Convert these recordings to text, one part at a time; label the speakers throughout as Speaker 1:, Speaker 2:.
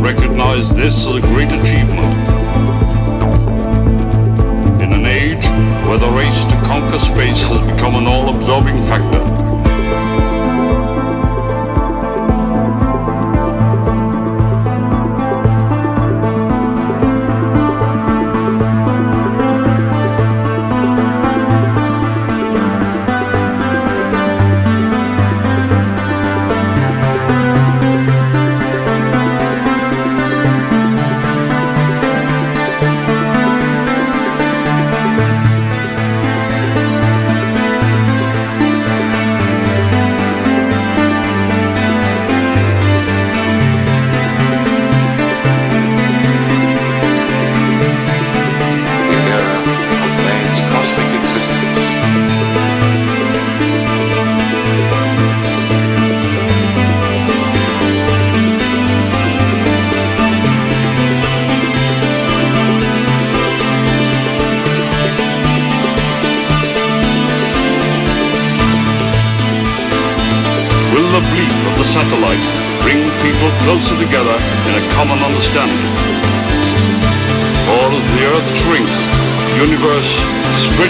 Speaker 1: Recognize this as a great achievement. In an age where the race to conquer space has become an all-absorbing factor,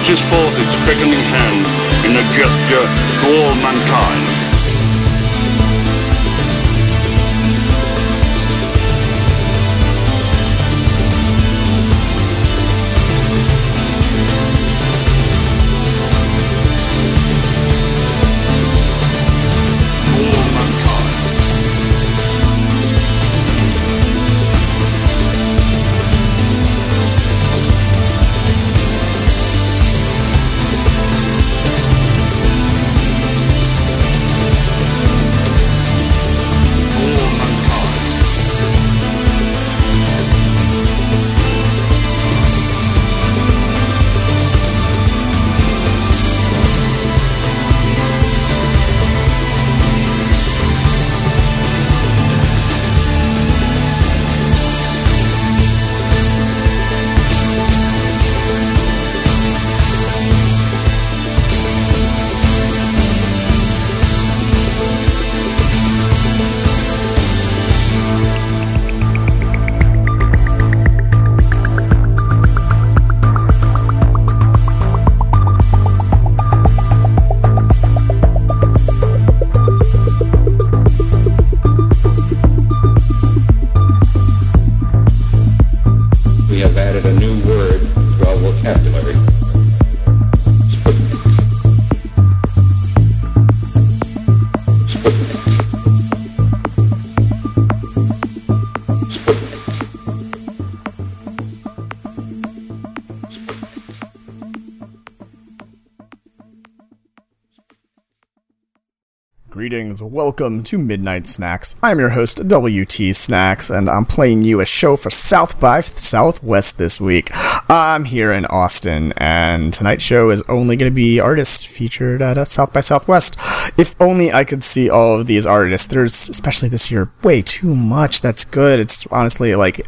Speaker 1: reaches forth its beckoning hand in a gesture
Speaker 2: Greetings, welcome to Midnight Snacks. I'm your host, WT Snacks, and I'm playing you a show for South by Southwest this week. I'm here in Austin, and tonight's show is only going to be artists featured at uh, South by Southwest. If only I could see all of these artists. There's, especially this year, way too much that's good. It's honestly like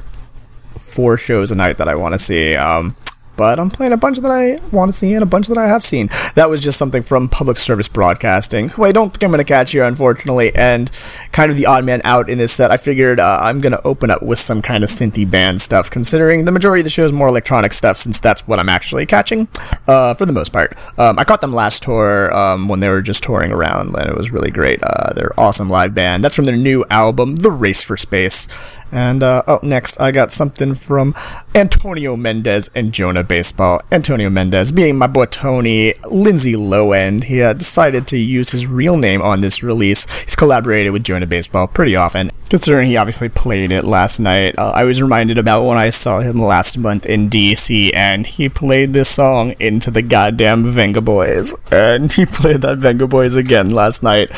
Speaker 2: four shows a night that I want to see. Um, but I'm playing a bunch that I want to see and a bunch that I have seen. That was just something from Public Service Broadcasting, who I don't think I'm going to catch here, unfortunately, and kind of the odd man out in this set. I figured uh, I'm going to open up with some kind of synthy band stuff, considering the majority of the show is more electronic stuff, since that's what I'm actually catching uh, for the most part. Um, I caught them last tour um, when they were just touring around, and it was really great. Uh, they're awesome live band. That's from their new album, The Race for Space. And uh, up next, I got something from Antonio Mendez and Jonah Baseball. Antonio Mendez, being my boy Tony, Lindsay Lowend, he uh, decided to use his real name on this release. He's collaborated with Jonah Baseball pretty often, considering he obviously played it last night. Uh, I was reminded about when I saw him last month in DC, and he played this song into the goddamn Vengaboys. And he played that Vengaboys again last night.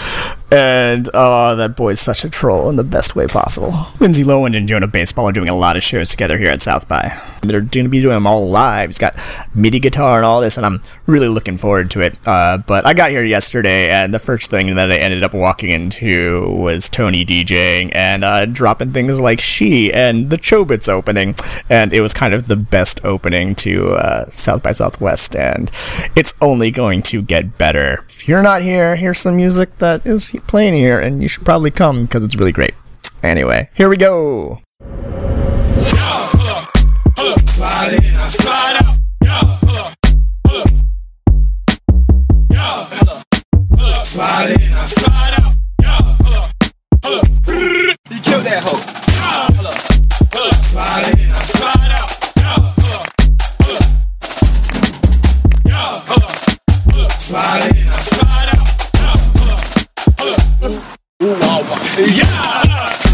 Speaker 2: And oh, that boy's such a troll in the best way possible. Lindsay Lowend and Jonah Baseball are doing a lot of shows together here at South by. They're going to be doing them all live. He's got MIDI guitar and all this, and I'm really looking forward to it. Uh, but I got here yesterday, and the first thing that I ended up walking into was Tony DJing and uh, dropping things like She and the Chobits opening, and it was kind of the best opening to uh, South by Southwest, and it's only going to get better. If you're not here, here's some music that is playing here, and you should probably come because it's really great. Anyway, here we go.
Speaker 3: Slide in, I slide out. Slide in, I slide Yeah,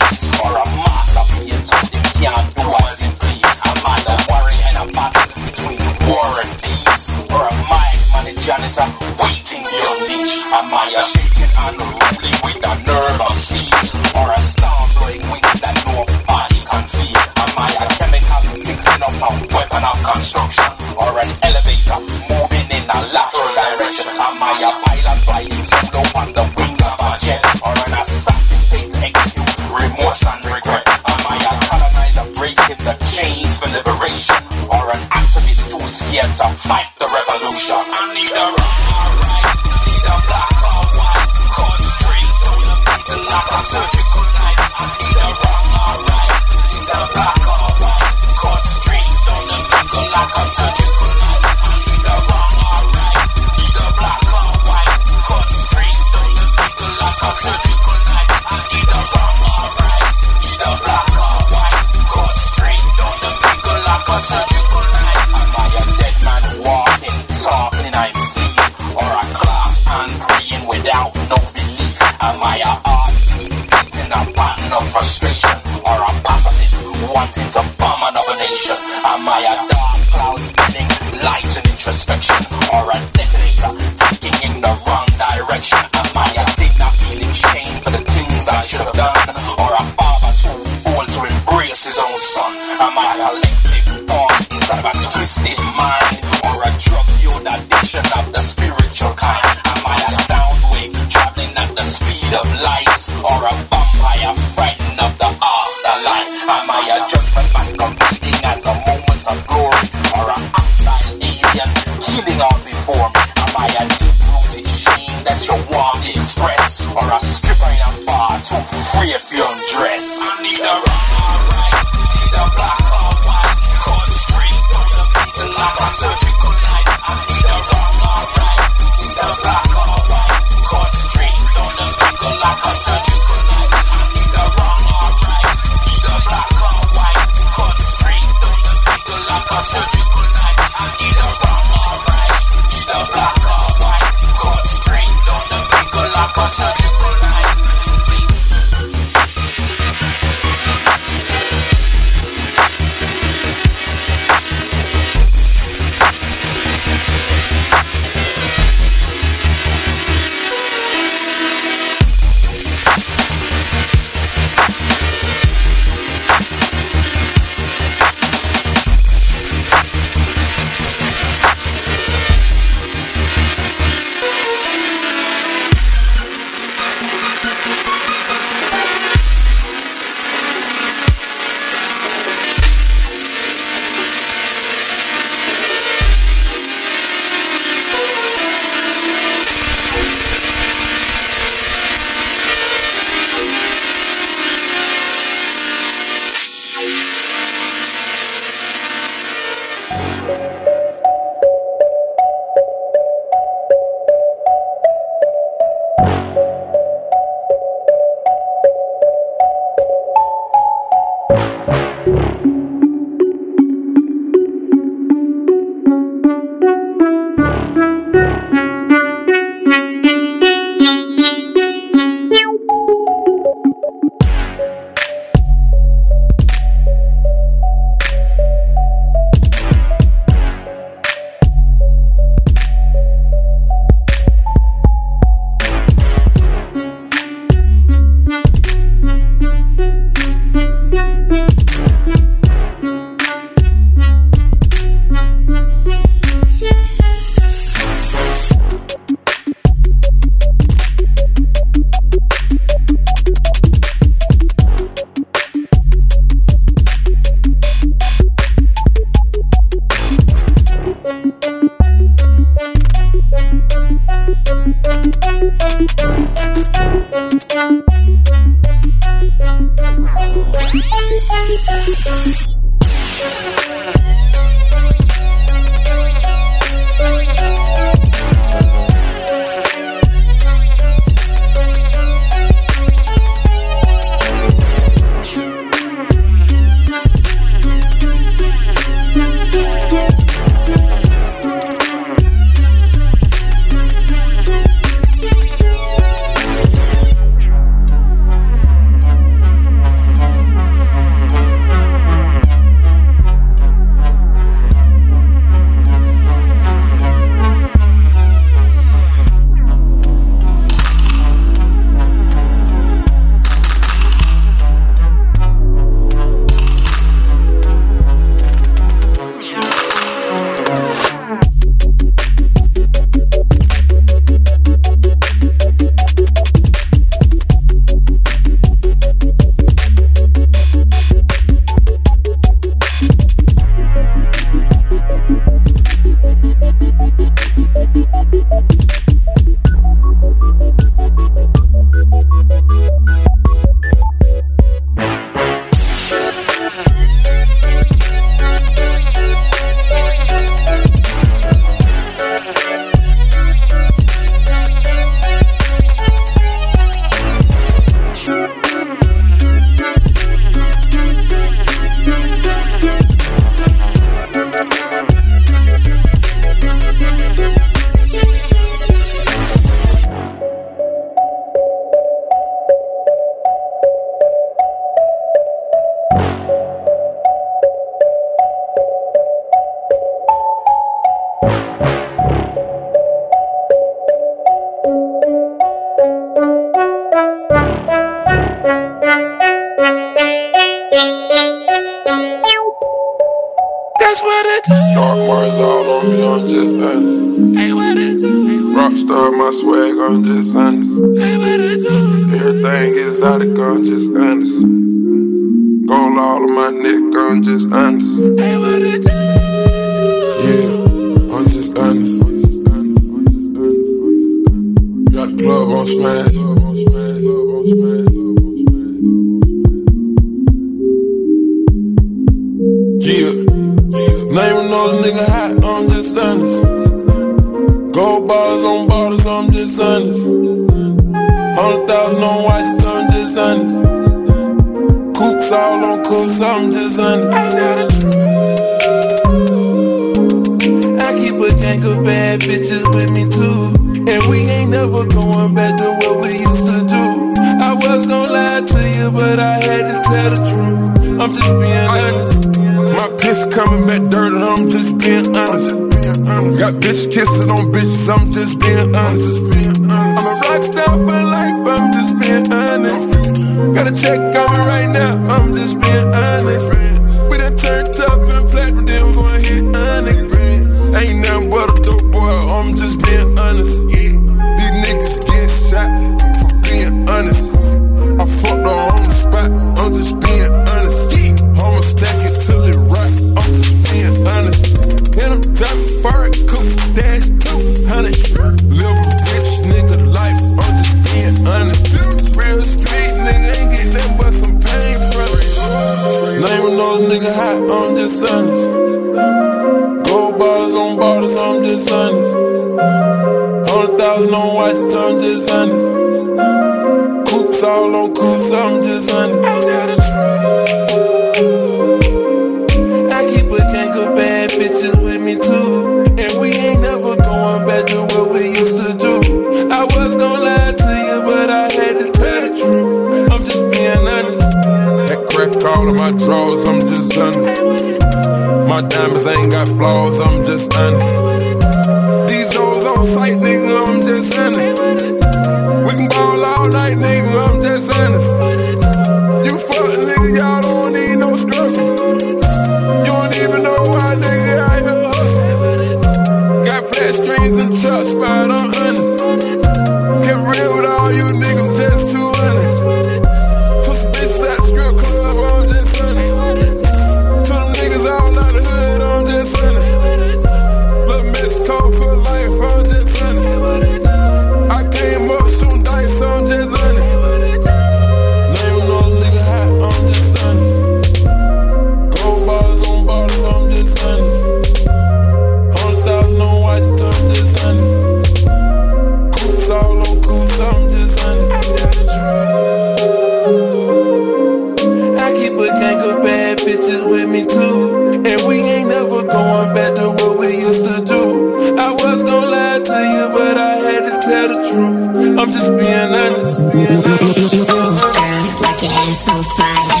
Speaker 4: but can't
Speaker 5: go bad bitches with me too. And we ain't never going back to what we used to do. I was gonna lie to you, but I had to tell the truth. I'm just being honest. Being honest. So
Speaker 6: girl, like your ass so fire.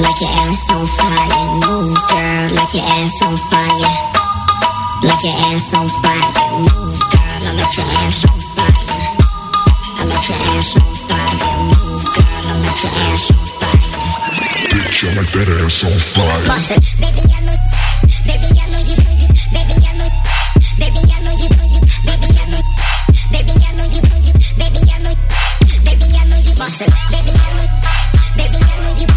Speaker 6: Like your ass so fire. Move, girl, like your ass so fire. Like your ass so fire like
Speaker 7: that ass on fire.
Speaker 6: Baby, I know, baby, I know you, baby, I know, baby, I know you, baby, I know, baby, I know you, baby, I know, you. Baby, I know, you, baby, I know, you,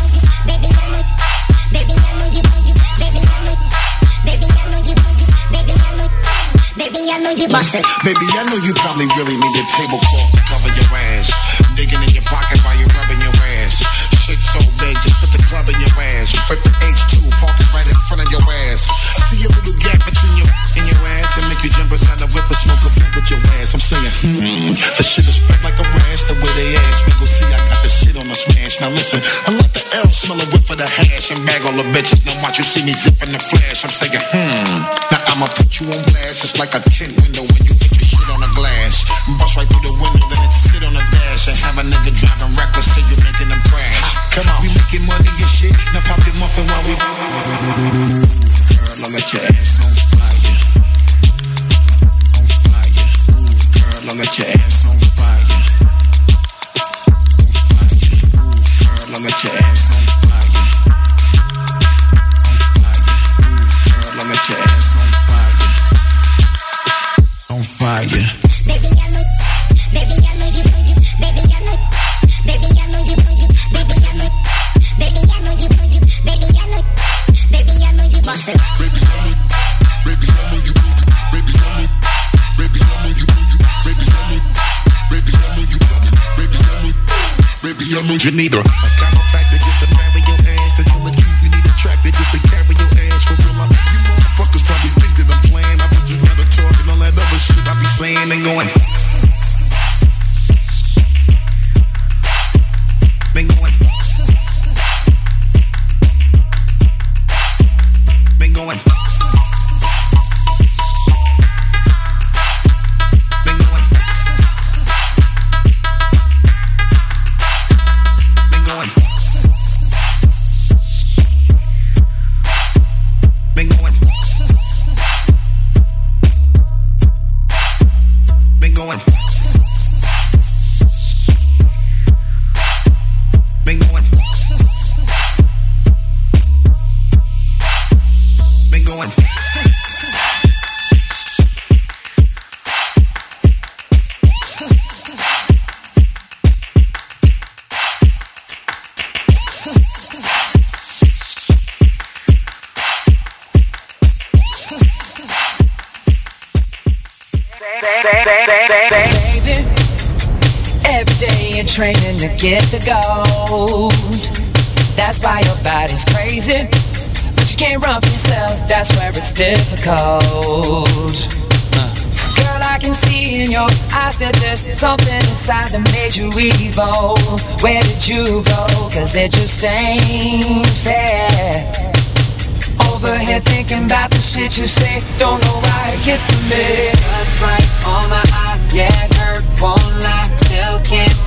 Speaker 6: baby, I know, you, baby, I know, you.
Speaker 7: Baby, I know you probably really and all the bitches. Now watch you see me zipping the flash. I'm saying, hmm. Now I'ma put you on blast. It's like a
Speaker 8: tin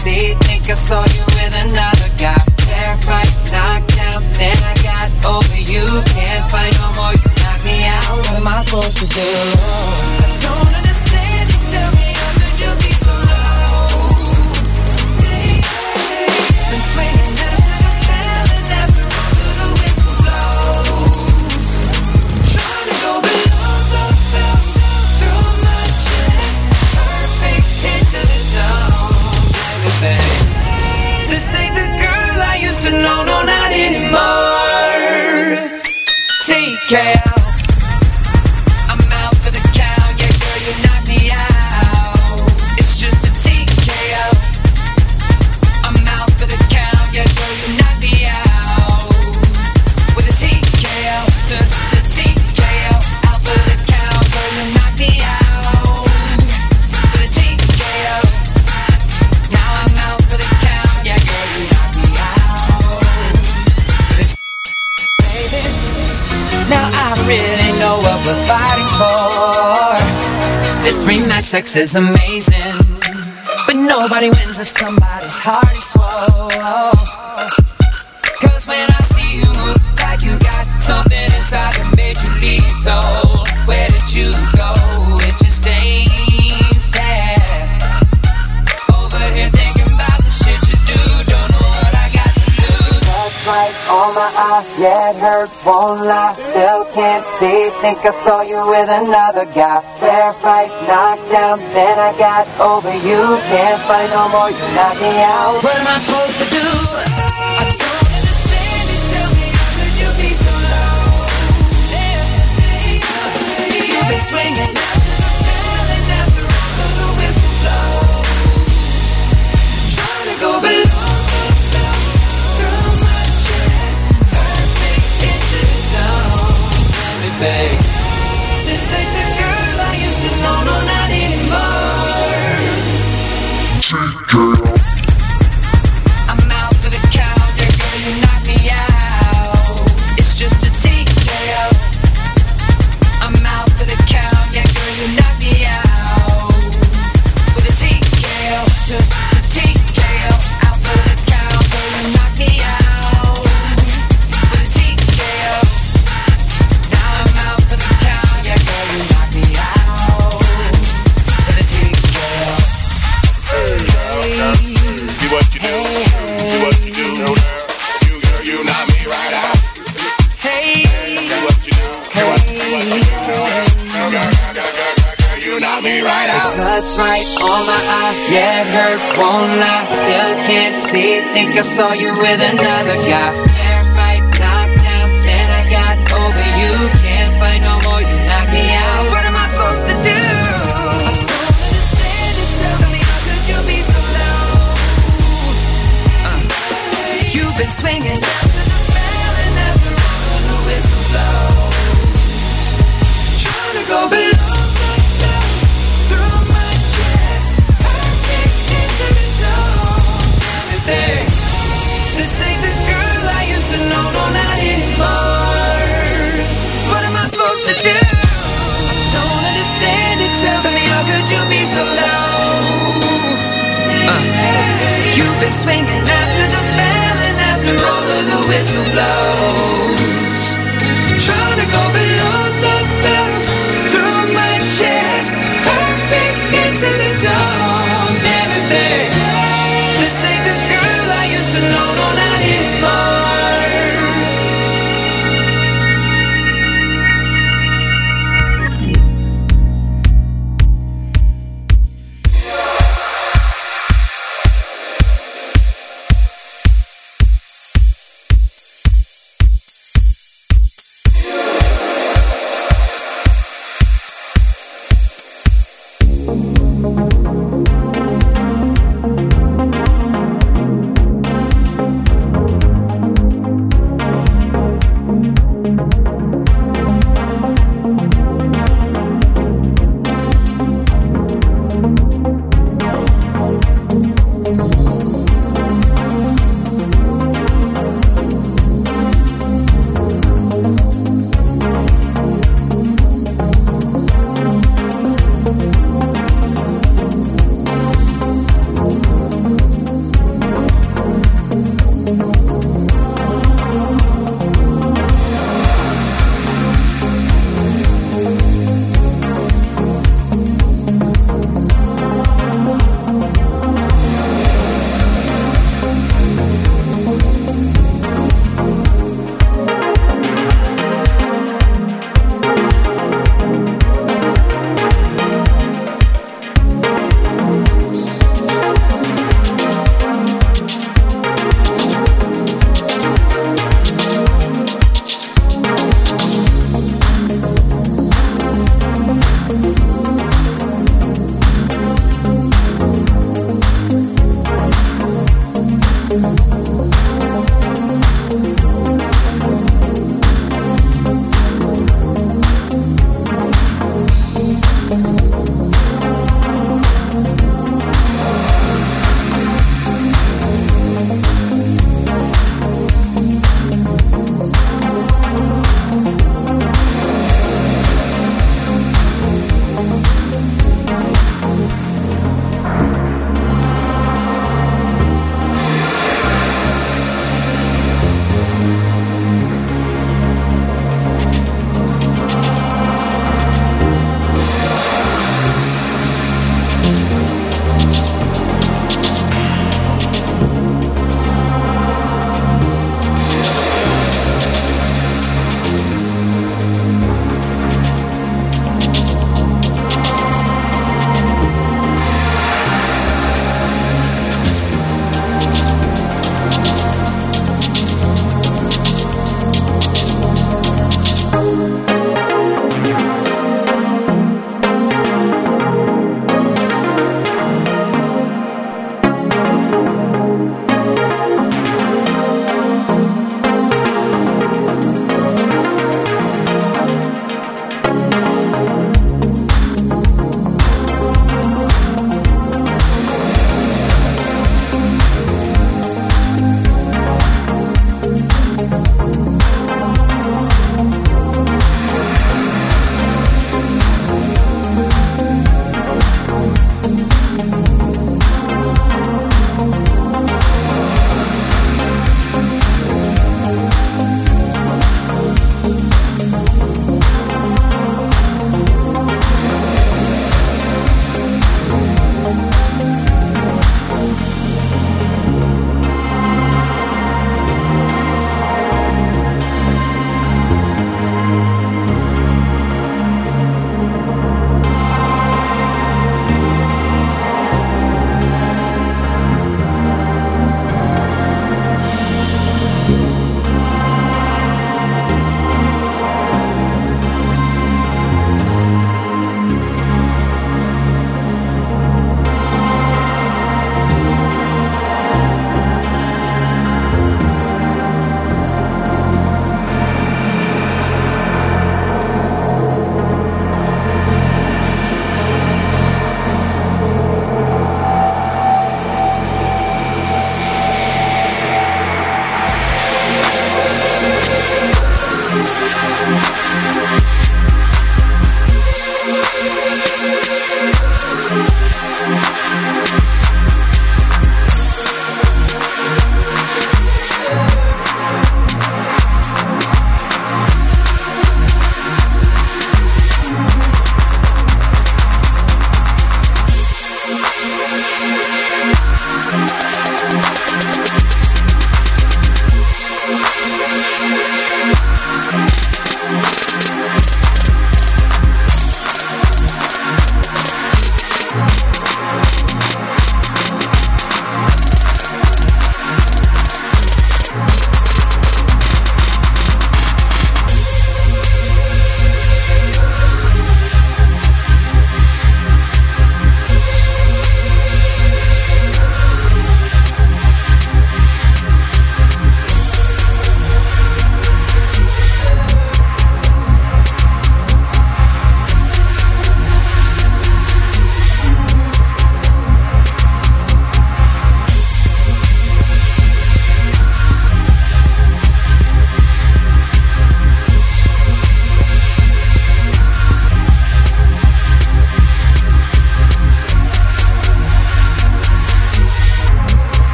Speaker 8: see, think I saw you with another guy. Terrified, knocked out. then I got over you. Can't fight no more, you knocked me out. What am I supposed to do? I don't sex is amazing. But nobody wins if somebody's heart is Yeah, hurt won't lie, still can't see. Think I saw you with another guy. Fair fight, knocked down, then I got over you. Can't fight no more, you knock me out. What am I supposed to do? swinging yeah, yet hurt, won't lie, still can't see. Think I saw you with another guy. You've been swinging after the bell and after all of the whistle blows.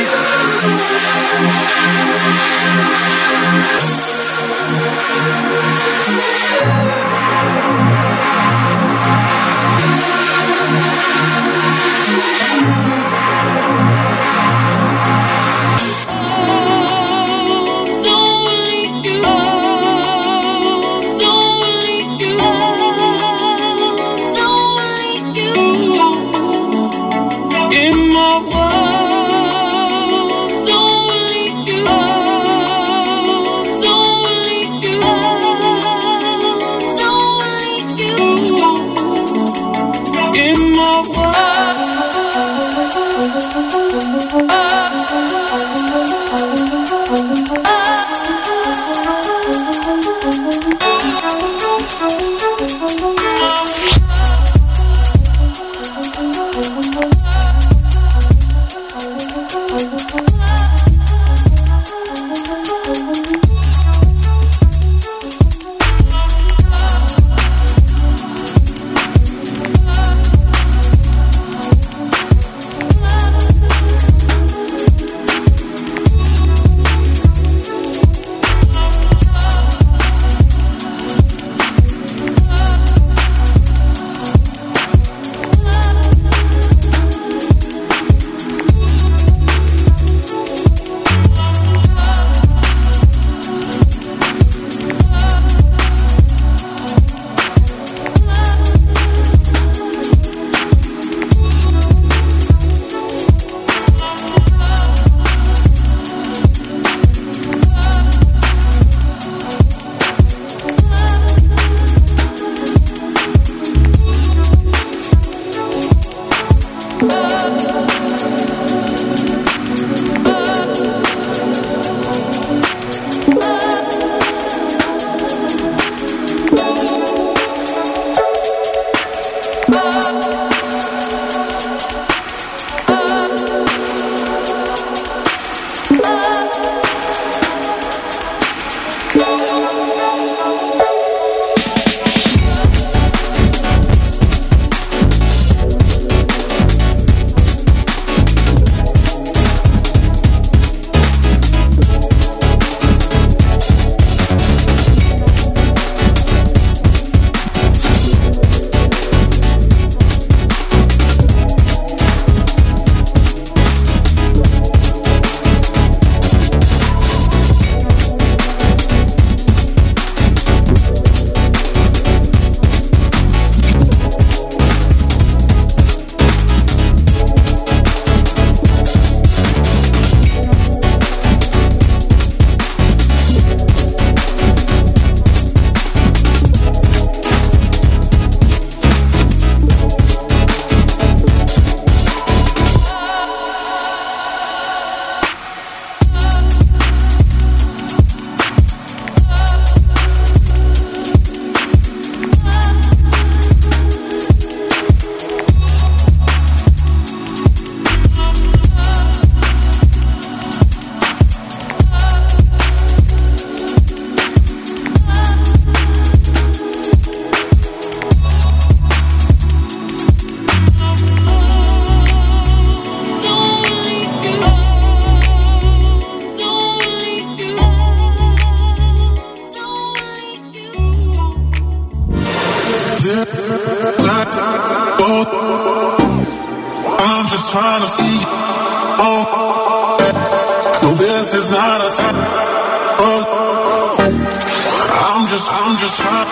Speaker 8: Yeah. trying to see.
Speaker 5: Oh, no, this is not a time. Oh, I'm just, I'm just trying.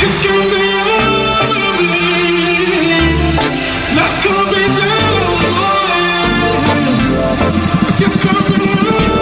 Speaker 5: You can be to be down. If you come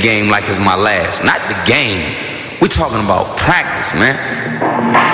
Speaker 9: game like it's my last. Not the game. we talking about practice, man.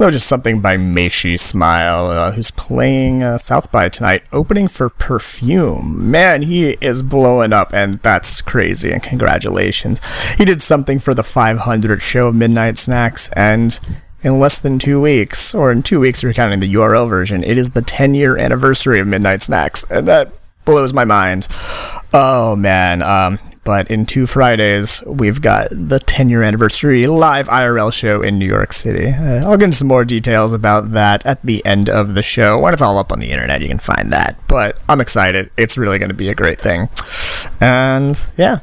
Speaker 2: Was just something by Meishi Smile, uh, who's playing uh, South by tonight, opening for Perfume. Man, he is blowing up, and that's crazy, and congratulations. He did something for the 500 show of Midnight Snacks, and in less than two weeks, or in two weeks if you're counting the URL version, it is the 10 year anniversary of Midnight Snacks, and that blows my mind. Oh man. Um, but in two Fridays, we've got the 10 year anniversary live IRL show in New York City. Uh, I'll get into some more details about that at the end of the show. When it's all up on the internet, you can find that. But I'm excited. It's really going to be a great thing. And yeah,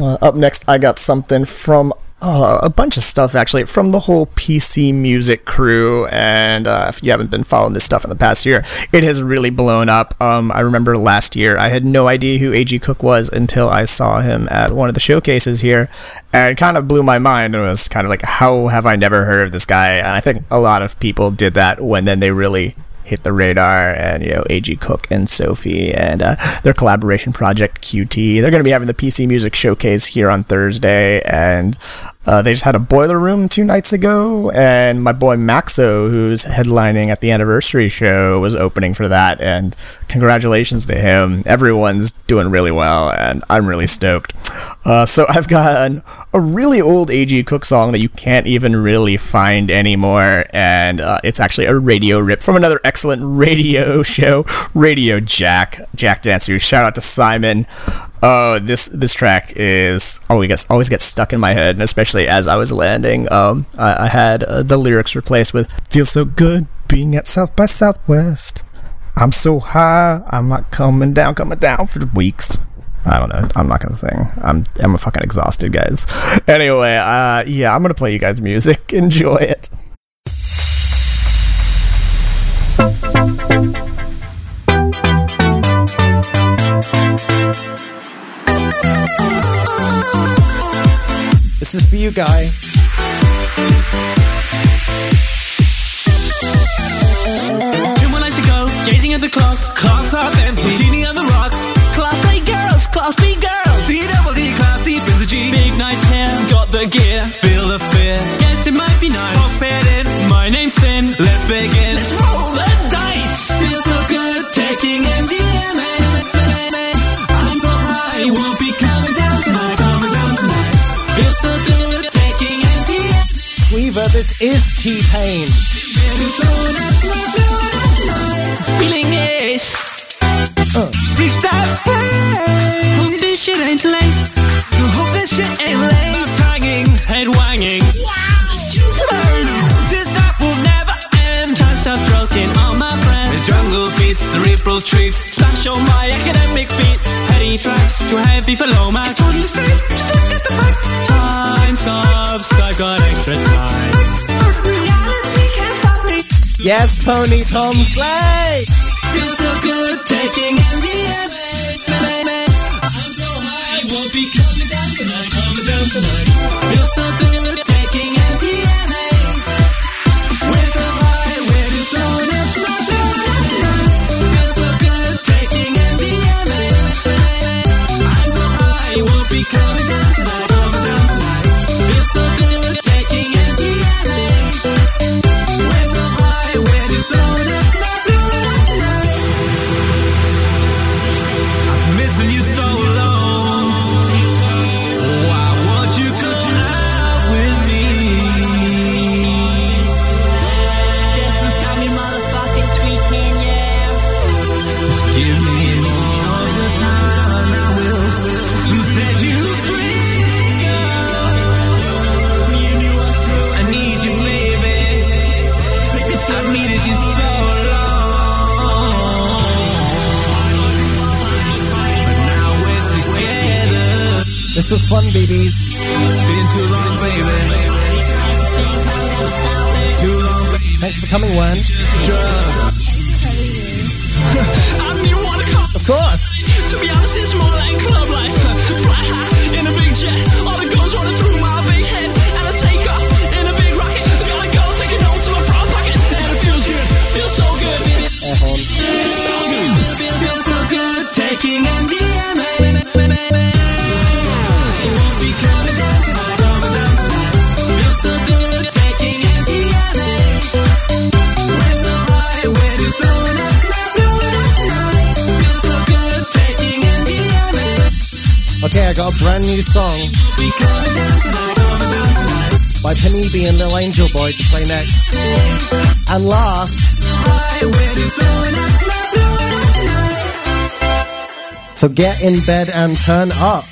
Speaker 2: uh, up next, I got something from uh, a bunch of stuff actually from the whole PC music crew. And uh, if you haven't been following this stuff in the past year, it has really blown up. Um, I remember last year I had no idea who A.G. Cook was until I saw him at one of the showcases here, and kind of blew my mind. And it was kind of like, how have I never heard of this guy? And I think a lot of people did that when then they really hit the radar and you know AG Cook and Sophie and uh, their collaboration project QT. They're going to be having the PC Music Showcase here on Thursday, and uh, they just had a boiler room two nights ago, and my boy Maxo, who's headlining at the anniversary show, was opening for that. And congratulations to him! Everyone's doing really well, and I'm really stoked. Uh, so I've got an, a really old AG Cook song that you can't even really find anymore, and uh, it's actually a radio rip from another excellent radio show, Radio Jack, Jack Dancer. Shout out to Simon. Oh, this this track is always gets always gets stuck in my head, and especially as I was landing, um, I, I had uh, the lyrics replaced with "Feels so good being at South by Southwest." I'm so high, I'm not coming down, coming down for weeks. I don't know. I'm not gonna sing. I'm I'm a fucking exhausted, guys. Anyway, uh, yeah, I'm gonna play you guys music. Enjoy it.
Speaker 10: This is for you, guy.
Speaker 11: Two more nights ago, gazing at the clock, class half empty, genie on the rocks. Class A girls, Class B girls, C double D, Class C, a G. Big nights here, got the gear, feel the fear. Guess it might be nice. Pop it in, my name's Finn, let's begin. Let's roll
Speaker 10: this is T-Pain.
Speaker 11: Feeling is uh. Reach that way. Hope this shit ain't laced. You hope this shit ain't laced. Hanging, head wanging. This app will never end. Time stop stroking all my friends. The jungle beats, cerebral treats. Splash on my academic feats Heady tracks, too heavy for low max. It's totally safe, just look at the facts. Time stops, I got extra time Reality can't stop me
Speaker 10: Yes, Pony Tom Slay.
Speaker 11: Feels so good taking MDMA. I'm so high, won't be coming down tonight, coming down tonight. Feels so good
Speaker 10: was fun, babies.
Speaker 11: It's been too long, baby. Too long, baby.
Speaker 10: Thanks for coming, Wen.
Speaker 11: I don't even wanna call
Speaker 10: Of course.
Speaker 11: To be honest, it's more like club life. Fly high in a big jet, all the girls running through my big head, and I take off in a big rocket. Gotta go, taking notes in my front pocket, and it feels good, feels so good, baby. Uh-huh. Feels so good, feels so good, taking.
Speaker 10: Okay, I got a brand new song by Penny B and Lil Angel Boy to play next. And last.
Speaker 12: So get in bed and turn up.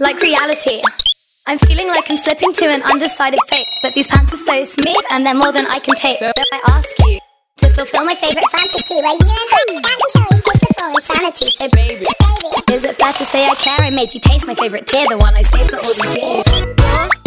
Speaker 12: like reality. I'm feeling like I'm slipping to an undecided fate, but these pants are so smooth and they're more than I can take. But I ask you to fulfill my favorite fantasy, where you and I can tell you taste the full insanity. So baby, baby, is it fair to say I care? I made you taste my favorite tear, the one I saved for all these years.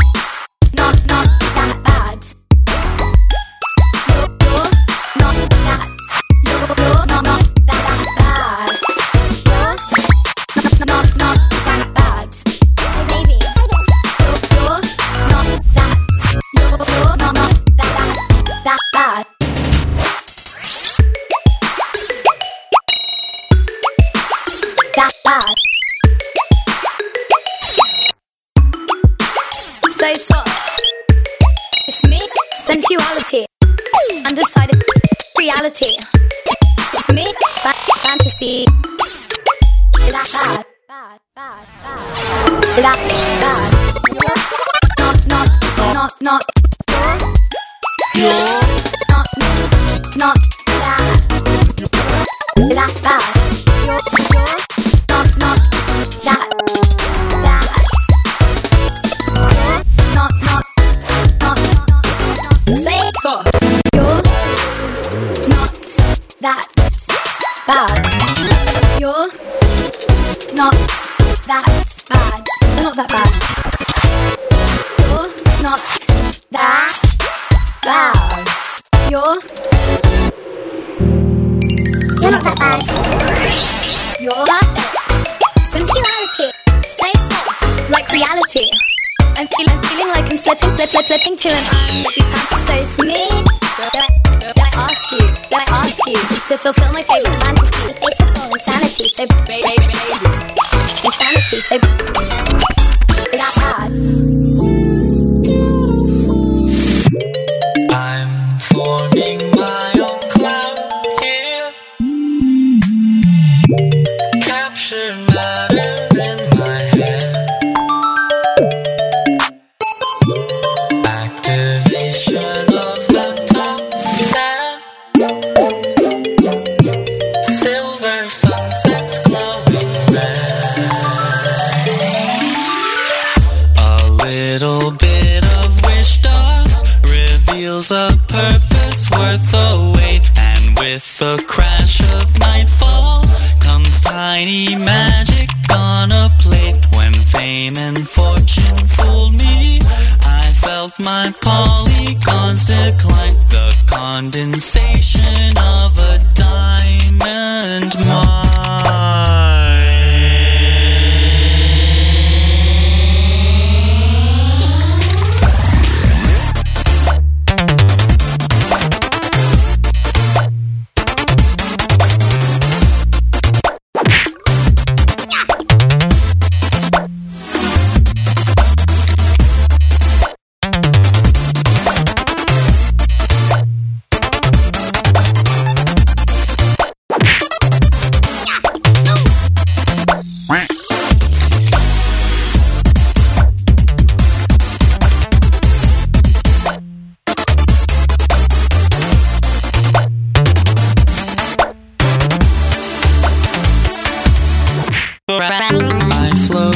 Speaker 12: Sensuality. Undecided reality. Smooth fa- fantasy. Bad. Bad, bad, bad. That bad. Not, not, not, not. Not, not that. That bad. You're, you're that bad. You're not that bad. You're not that bad. You're not that bad. You're You're not that bad. You're perfect. Sensuality. Stay soft. Like reality. I'm feeling, feeling like I'm slipping, flip, flip, flipping to an arm. These pants are so smooth. I, ask you? To fulfill my favorite fantasy? The face of full insanity. So baby, baby, insanity. So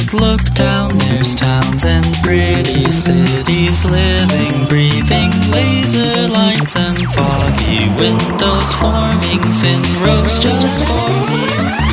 Speaker 11: float, look down, there's towns and pretty cities living, breathing laser lights and foggy windows forming thin rows just, just, just, just, just.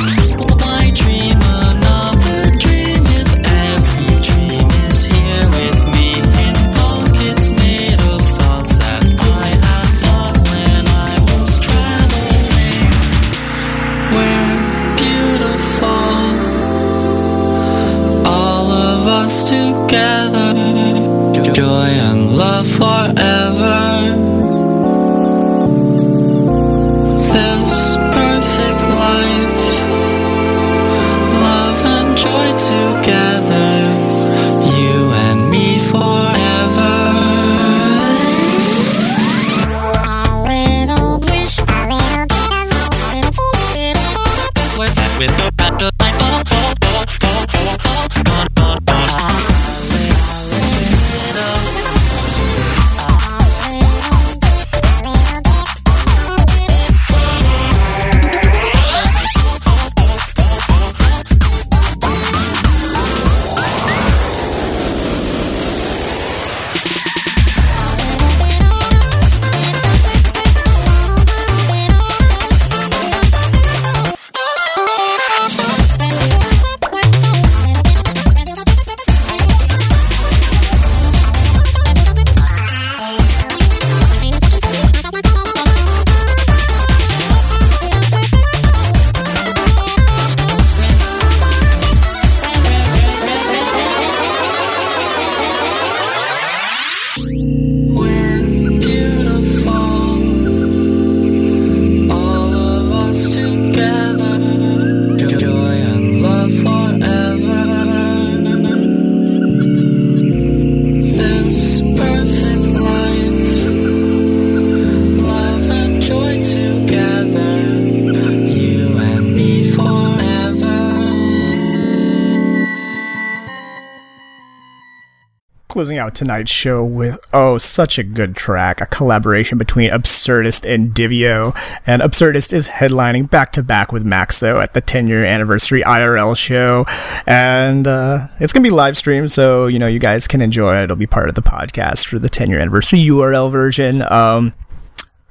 Speaker 2: Tonight's show with, oh, such a good track, a collaboration between Absurdist and Divio. And Absurdist is headlining back to back with Maxo at the 10 year anniversary IRL show. And uh, it's going to be live streamed, so, you know, you guys can enjoy it. It'll be part of the podcast for the 10 year anniversary URL version. Um,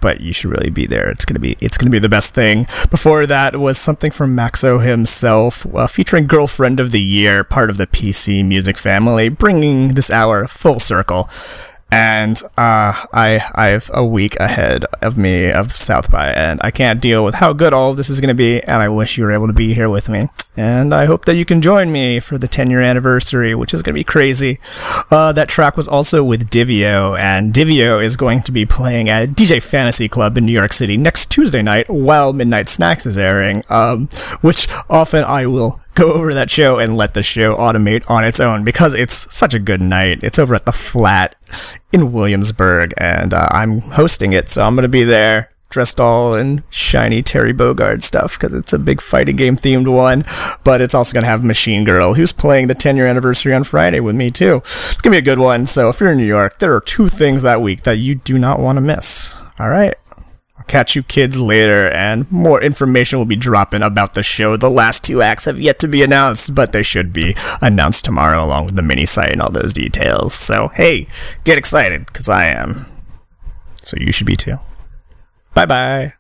Speaker 2: but you should really be there. It's gonna be it's gonna be the best thing. Before that was something from Maxo himself, uh, featuring "Girlfriend of the Year," part of the PC music family, bringing this hour full circle. And uh, I I have a week ahead of me of South by, and I can't deal with how good all of this is going to be. And I wish you were able to be here with me. And I hope that you can join me for the 10 year anniversary, which is going to be crazy. Uh, that track was also with Divio, and Divio is going to be playing at DJ Fantasy Club in New York City next Tuesday night while Midnight Snacks is airing, um, which often I will go over that show and let the show automate on its own because it's such a good night. It's over at the Flat in Williamsburg, and uh, I'm hosting it, so I'm going to be there dressed all in shiny Terry Bogard stuff because it's a big fighting game themed one. But it's also going to have Machine Girl, who's playing the 10 year anniversary on Friday with me too. It's going to be a good one. So if you're in New York, there are two things that week that you do not want to miss. All right. Catch you kids later, and more information will be dropping about the show. The last two acts have yet to be announced, but they should be announced tomorrow along with the mini site and all those details. So, hey, get excited, because I am. So you should be too. Bye bye.